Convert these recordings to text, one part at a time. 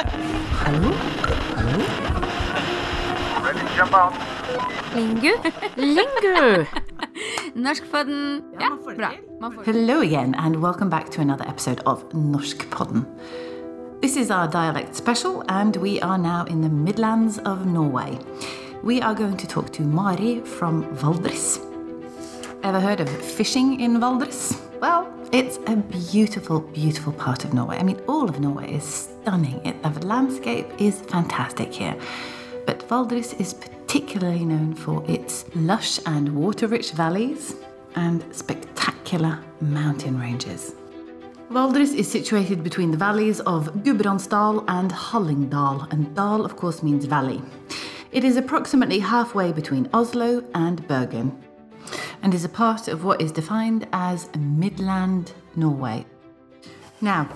Hallo? Hallo? Ready to jump out. Lingu. Lingu! Norskpodden. Ja, Ja, man får det bra. Man får det. Hello again, and welcome back to another episode of Norskpodden. This is our dialect special, and we are now in the Midlands of Norway. We are going to talk to Mari from Valdres. Ever heard of fishing in Valdres? Well, it's a beautiful, beautiful part of Norway. I mean, all of Norway is stunning. It, the landscape is fantastic here. But Valdres is particularly known for its lush and water rich valleys and spectacular mountain ranges. Valdres is situated between the valleys of Gudbrandsdal and Hallingdal, and Dal, of course, means valley. It is approximately halfway between Oslo and Bergen, and is a part of what is defined as Midland Norway. Now,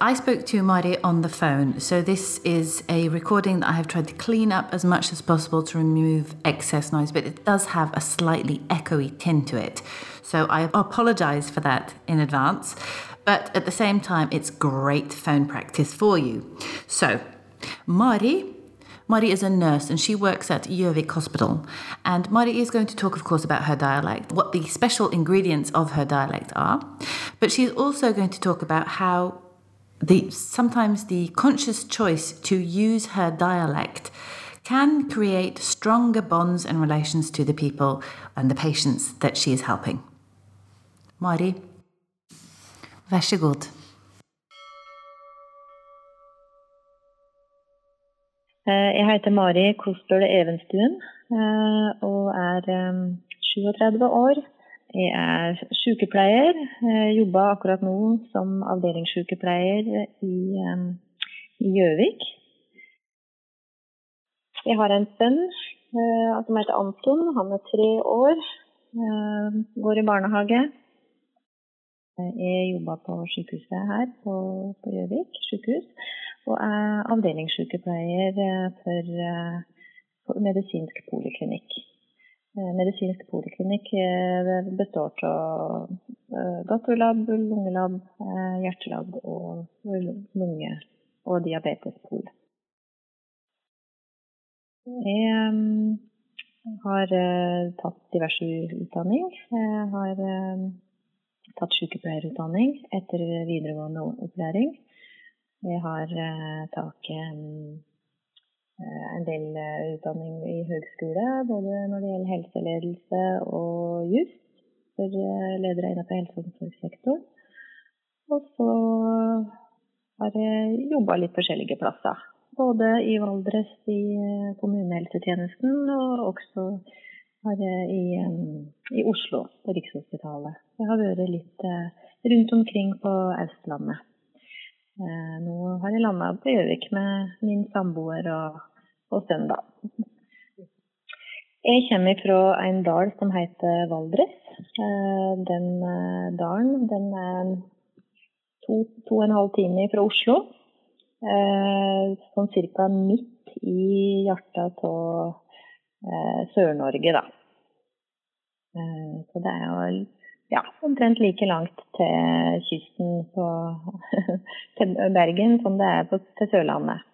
I spoke to Mari on the phone, so this is a recording that I have tried to clean up as much as possible to remove excess noise, but it does have a slightly echoey tint to it. So I apologize for that in advance, but at the same time, it's great phone practice for you. So, Mari Mari is a nurse and she works at Gjøvik Hospital. And Mari is going to talk, of course, about her dialect, what the special ingredients of her dialect are. But she's also going to talk about how the sometimes the conscious choice to use her dialect can create stronger bonds and relations to the people and the patients that she is helping. Mari, vær god. Jeg heter Mari Kostøl Evenstuen eh, og er eh, 37 år. Jeg er sykepleier. Jeg jobber akkurat nå som avdelingssykepleier i eh, Gjøvik. Jeg har en sønn eh, som heter Anton. Han er tre år. eh, Går i barnehage. Eh, Jeg jobber på sykehuset her på Gjøvik sykehus og er avdelingssykepleier eh, for, eh, medisinsk poliklinikk. Eh, Medisinsk poliklinikk består av eh, lungelab, hjertelab og lunge- og diabetespol. Jeg har tatt diverse utdanning. Jeg har tatt sykepleierutdanning etter videregående opplæring. Jeg har eh, tatt eh, en del eh, utdanning i høgskole, både når det gjelder helseledelse og jus for ledere innenfor helse- og omsorgssektoren. Og så har jeg jobba litt forskjellige plasser. Både i Valdres i eh, kommunehelsetjenesten, og også i, i Oslo, på Rikshospitalet. Jeg har vært litt rundt omkring på Østlandet. Eh, Nå har jeg landa på Gjøvik med min samboer og, og sønn, da. Jeg kommer fra en dal som heter Valdres. Eh, Den eh, dalen den er to, to og en halv time fra Oslo. Sånn cirka midt i hjertet av Sør-Norge, da. Så det er jo ja, omtrent like langt til kysten på, til Bergen som det er på, til Sørlandet.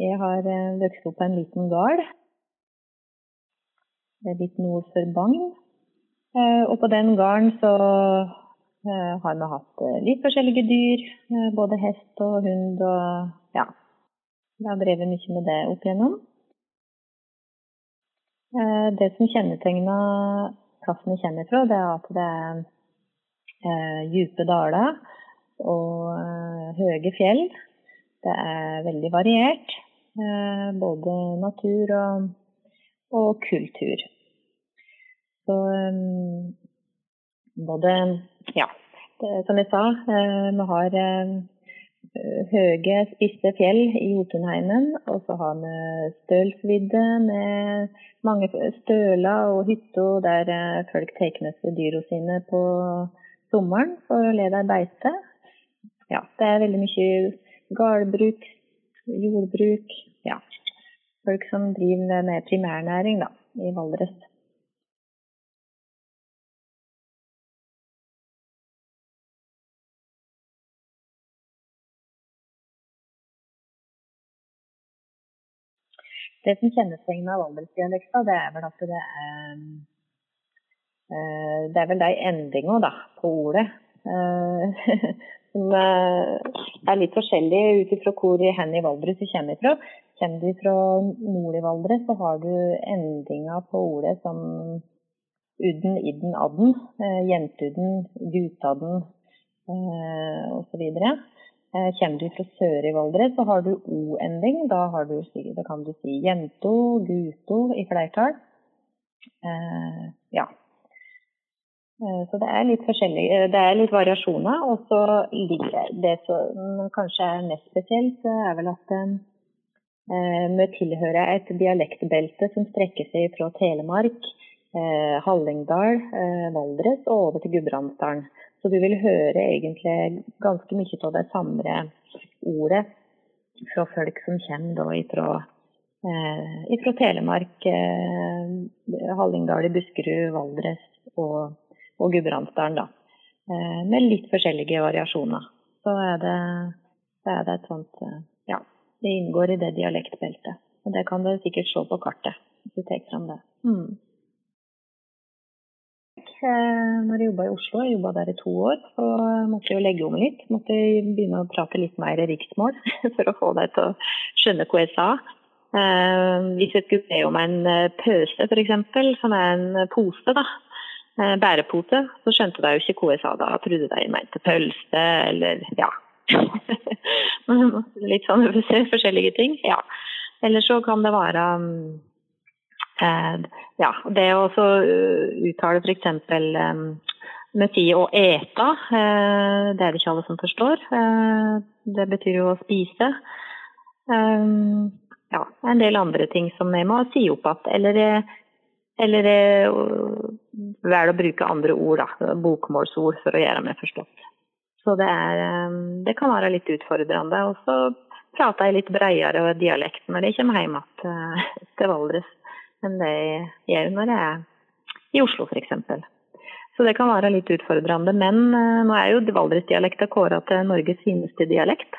Jeg har eh, vokst opp på en liten gard. Det er litt nord for Bagn. Eh, Og på den gården så eh, har vi hatt litt forskjellige dyr. Både hest og hund og ja. Vi har drevet mye med det opp igjennom. Det som kjennetegner plassen kommer fra, det er at det er eh, dype daler og eh, høye fjell. Det er veldig variert, eh, både natur og, og kultur. Så eh, både Ja, det, som jeg sa, eh, vi har eh, høye, spisse fjell i Jotunheimen. Og så har vi Stølsvidde med mange støler og hytter der eh, folk tar med seg dyra sine på sommeren for å lede beite. Ja, det er veldig mye gårdbruk, jordbruk. Ja. Folk som driver med primærnæring da, i Valdres. Det som kjennetegner valdresdialekta, det er vel at det er Det er vel de endinga da, på ordet som er litt forskjellig ut ifra hvor hen i Valdres du kommer fra. Kommer du fra nord i Valdres, så har du endinga på ordet som udden, idden, adden. Jentudden, guttadden osv. Eh, kommer du fra sør i Valdres, så har du o-ending. Da, da, kan du si jento, guto i flertall. Eh, ja. Eh, så det er litt forskjellig, det er litt variasjoner. Og så ligger det som kanskje er mest spesielt, er vel at vi tilhører et dialektbelte som strekker seg fra Telemark, Hallingdal, Valdres og over til Gudbrandsdalen. Så du vil høre egentlig ganske mye av det samme ordet fra folk som kommer ifra, eh, ifra Telemark, eh, Hallingdal, Buskerud, Valdres og, og Gudbrandsdalen. Eh, med litt forskjellige variasjoner. Så er det, så er det et sånt eh, Ja, det inngår i det dialektbeltet. Og det kan du sikkert se på kartet hvis du tar fram det. Mm. Eh, når jeg jobba i Oslo, jeg jobba der i to år, så måtte jeg jo legge om litt. Måtte jeg begynne å prate litt mer riksmål for å få deg til å skjønne hva jeg sa. Eh, hvis jeg skulle be om en eh, pøse, f.eks., som er en pose, da, bærepose, så skjønte de jo ikke hva jeg sa da. Trodde de mente pølse eller ja. litt sånn forskjellige ting. Ja. Eller så kan det være mm, Eh, ja, det å også eh, uttale f.eks. å ete, eh, det er det ikke alle som forstår. Det betyr jo å spise. Ja, en del andre ting som jeg må si opp igjen. Eller, eller velge å bruke andre ord, da, bokmålsord, for å gjøre meg forstått. Så det, er, det kan være litt utfordrende. Og så prater jeg litt bredere dialekt når jeg kommer hjem til Valdres enn det jeg gjør når jeg er i Oslo f.eks. Så det kan være litt utfordrende. Men uh, nå er jo valdresdialekta kåra til Norges fineste dialekt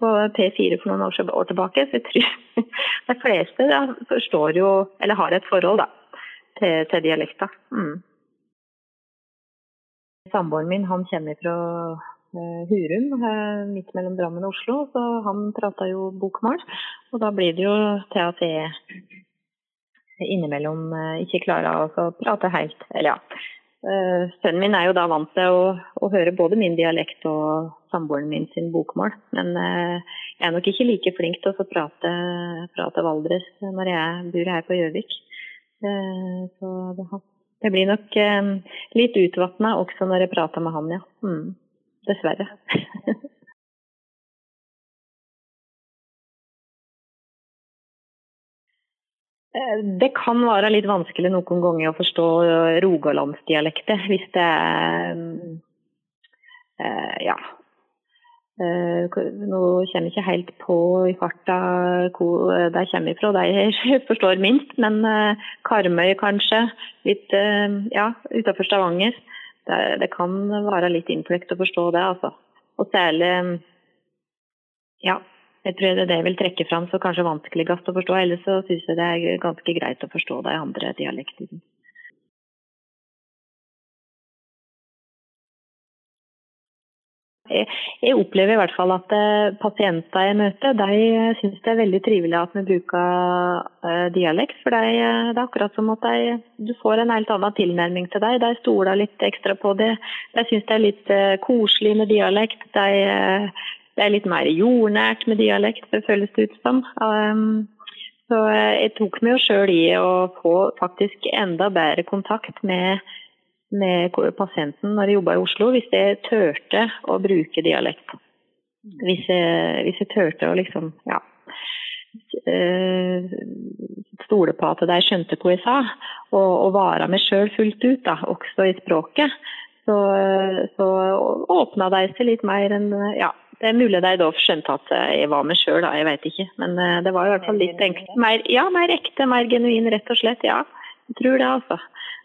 på P4 for noen år, tilbake. Så jeg tror de fleste forstår jo, eller har et forhold da, til, til dialekta. Mm. Samboeren min han kommer fra uh, Hurum, uh, midt mellom Drammen og Oslo. Så han prata jo bokmål. Og da blir det jo til at jeg innimellom eh, ikke klarer å prate helt. Eller ja. Eh, sønnen min er jo da vant til å, å høre både min dialekt og samboeren min sin bokmål. Men eh, jeg er nok ikke like flink til å prate, prate Valdres når jeg bor her på Gjøvik. Så det, blir nok litt utvatna også når jeg prater med han, ja. Mm. Dessverre. det kan være litt vanskelig noen ganger å forstå eh, rogalandsdialekter hvis det er uh, ja. Uh, nå kommer jeg ikke helt på i farta hvor de kommer fra, de jeg forstår minst. Men Karmøy kanskje, litt ja, utenfor Stavanger. Det, det, kan være litt innfløkt å forstå det, altså. Og særlig ja, jeg tror det er det jeg vil trekke fram så kanskje vanskeligst å forstå. Ellers så syns jeg det er ganske greit å forstå de andre dialektene. Jeg opplever i hvert fall at eh, pasienter jeg møter, de syns det er veldig trivelig at vi bruker eh, dialekt. For de, det er akkurat som at de, du får en helt annen tilnærming til deg. De stoler litt ekstra på det. De syns det er litt eh, koselig med dialekt. De det er litt mer jordnært med dialekt, det føles det ut som. Um, så jeg tok meg jo sjøl i å få faktisk enda bedre kontakt med, med pasienten når jeg jobba i Oslo, hvis jeg turte å bruke dialekt. Hvis jeg, hvis jeg turte å liksom, ja eh, stole på at de skjønte hva jeg sa, og, og være meg sjøl fullt ut, da, også i språket, så, så åpna de seg litt mer enn ja, det er mulig de da skjønte at jeg var meg sjøl, jeg vet ikke. Men eh, det var i hvert fall litt enkelt. Mer, ja, mer ekte, mer genuin, rett og slett. Ja, jeg tror det, altså.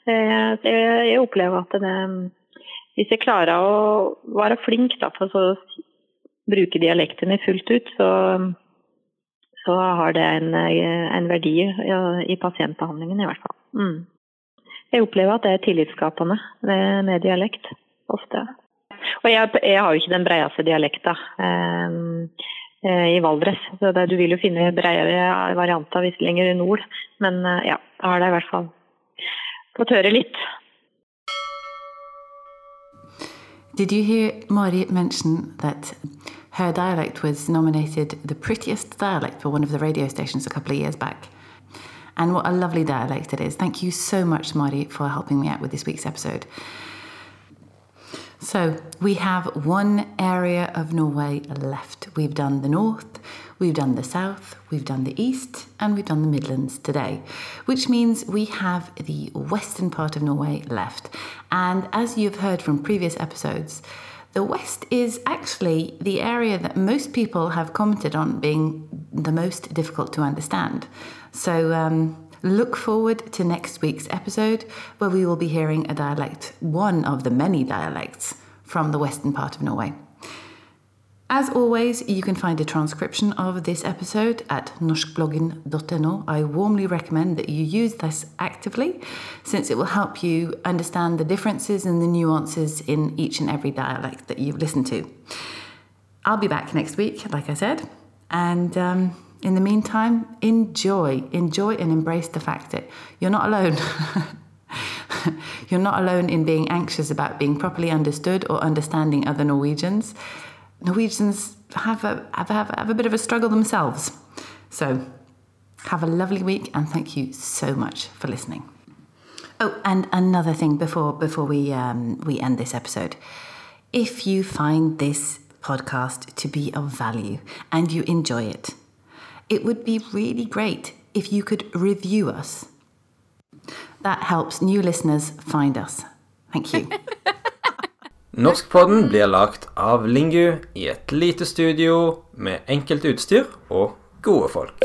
Jeg, jeg opplever at det, hvis jeg klarer å være flink da, for å bruke dialekten min fullt ut, så, så har det en, eh, en verdi ja, i pasientbehandlingen i hvert fall. Mm. Jeg opplever at det er tillitsskapende med, med dialekt, ofte. Og jeg, jeg, har jo ikke den breieste dialekta eh, i Valdres, så det, du vil jo finne breiere varianter hvis lenger nord. Men eh, ja, da har det i hvert fall fått høre litt. Did you hear Mari mention that her dialect was nominated the prettiest dialect for one of the radio stations a couple of years back? And what a lovely dialect it is. Thank you so much, Mari, for helping me out with this week's episode. So, we have one area of Norway left. We've done the north, we've done the south, we've done the east, and we've done the Midlands today, which means we have the western part of Norway left. And as you've heard from previous episodes, the west is actually the area that most people have commented on being the most difficult to understand. So, um, Look forward to next week's episode where we will be hearing a dialect, one of the many dialects from the western part of Norway. As always, you can find a transcription of this episode at norskbloggen.no. I warmly recommend that you use this actively since it will help you understand the differences and the nuances in each and every dialect that you've listened to. I'll be back next week, like I said, and um, in the meantime, enjoy, enjoy and embrace the fact that you're not alone. you're not alone in being anxious about being properly understood or understanding other Norwegians. Norwegians have a, have, have, have a bit of a struggle themselves. So, have a lovely week and thank you so much for listening. Oh, and another thing before before we um, we end this episode, if you find this podcast to be of value and you enjoy it, it would be really great if you could review us. That helps new listeners find us. Thank you. Norskpodden blir lagt av Lingu i et lite studio med enkelt utstyr og gode folk.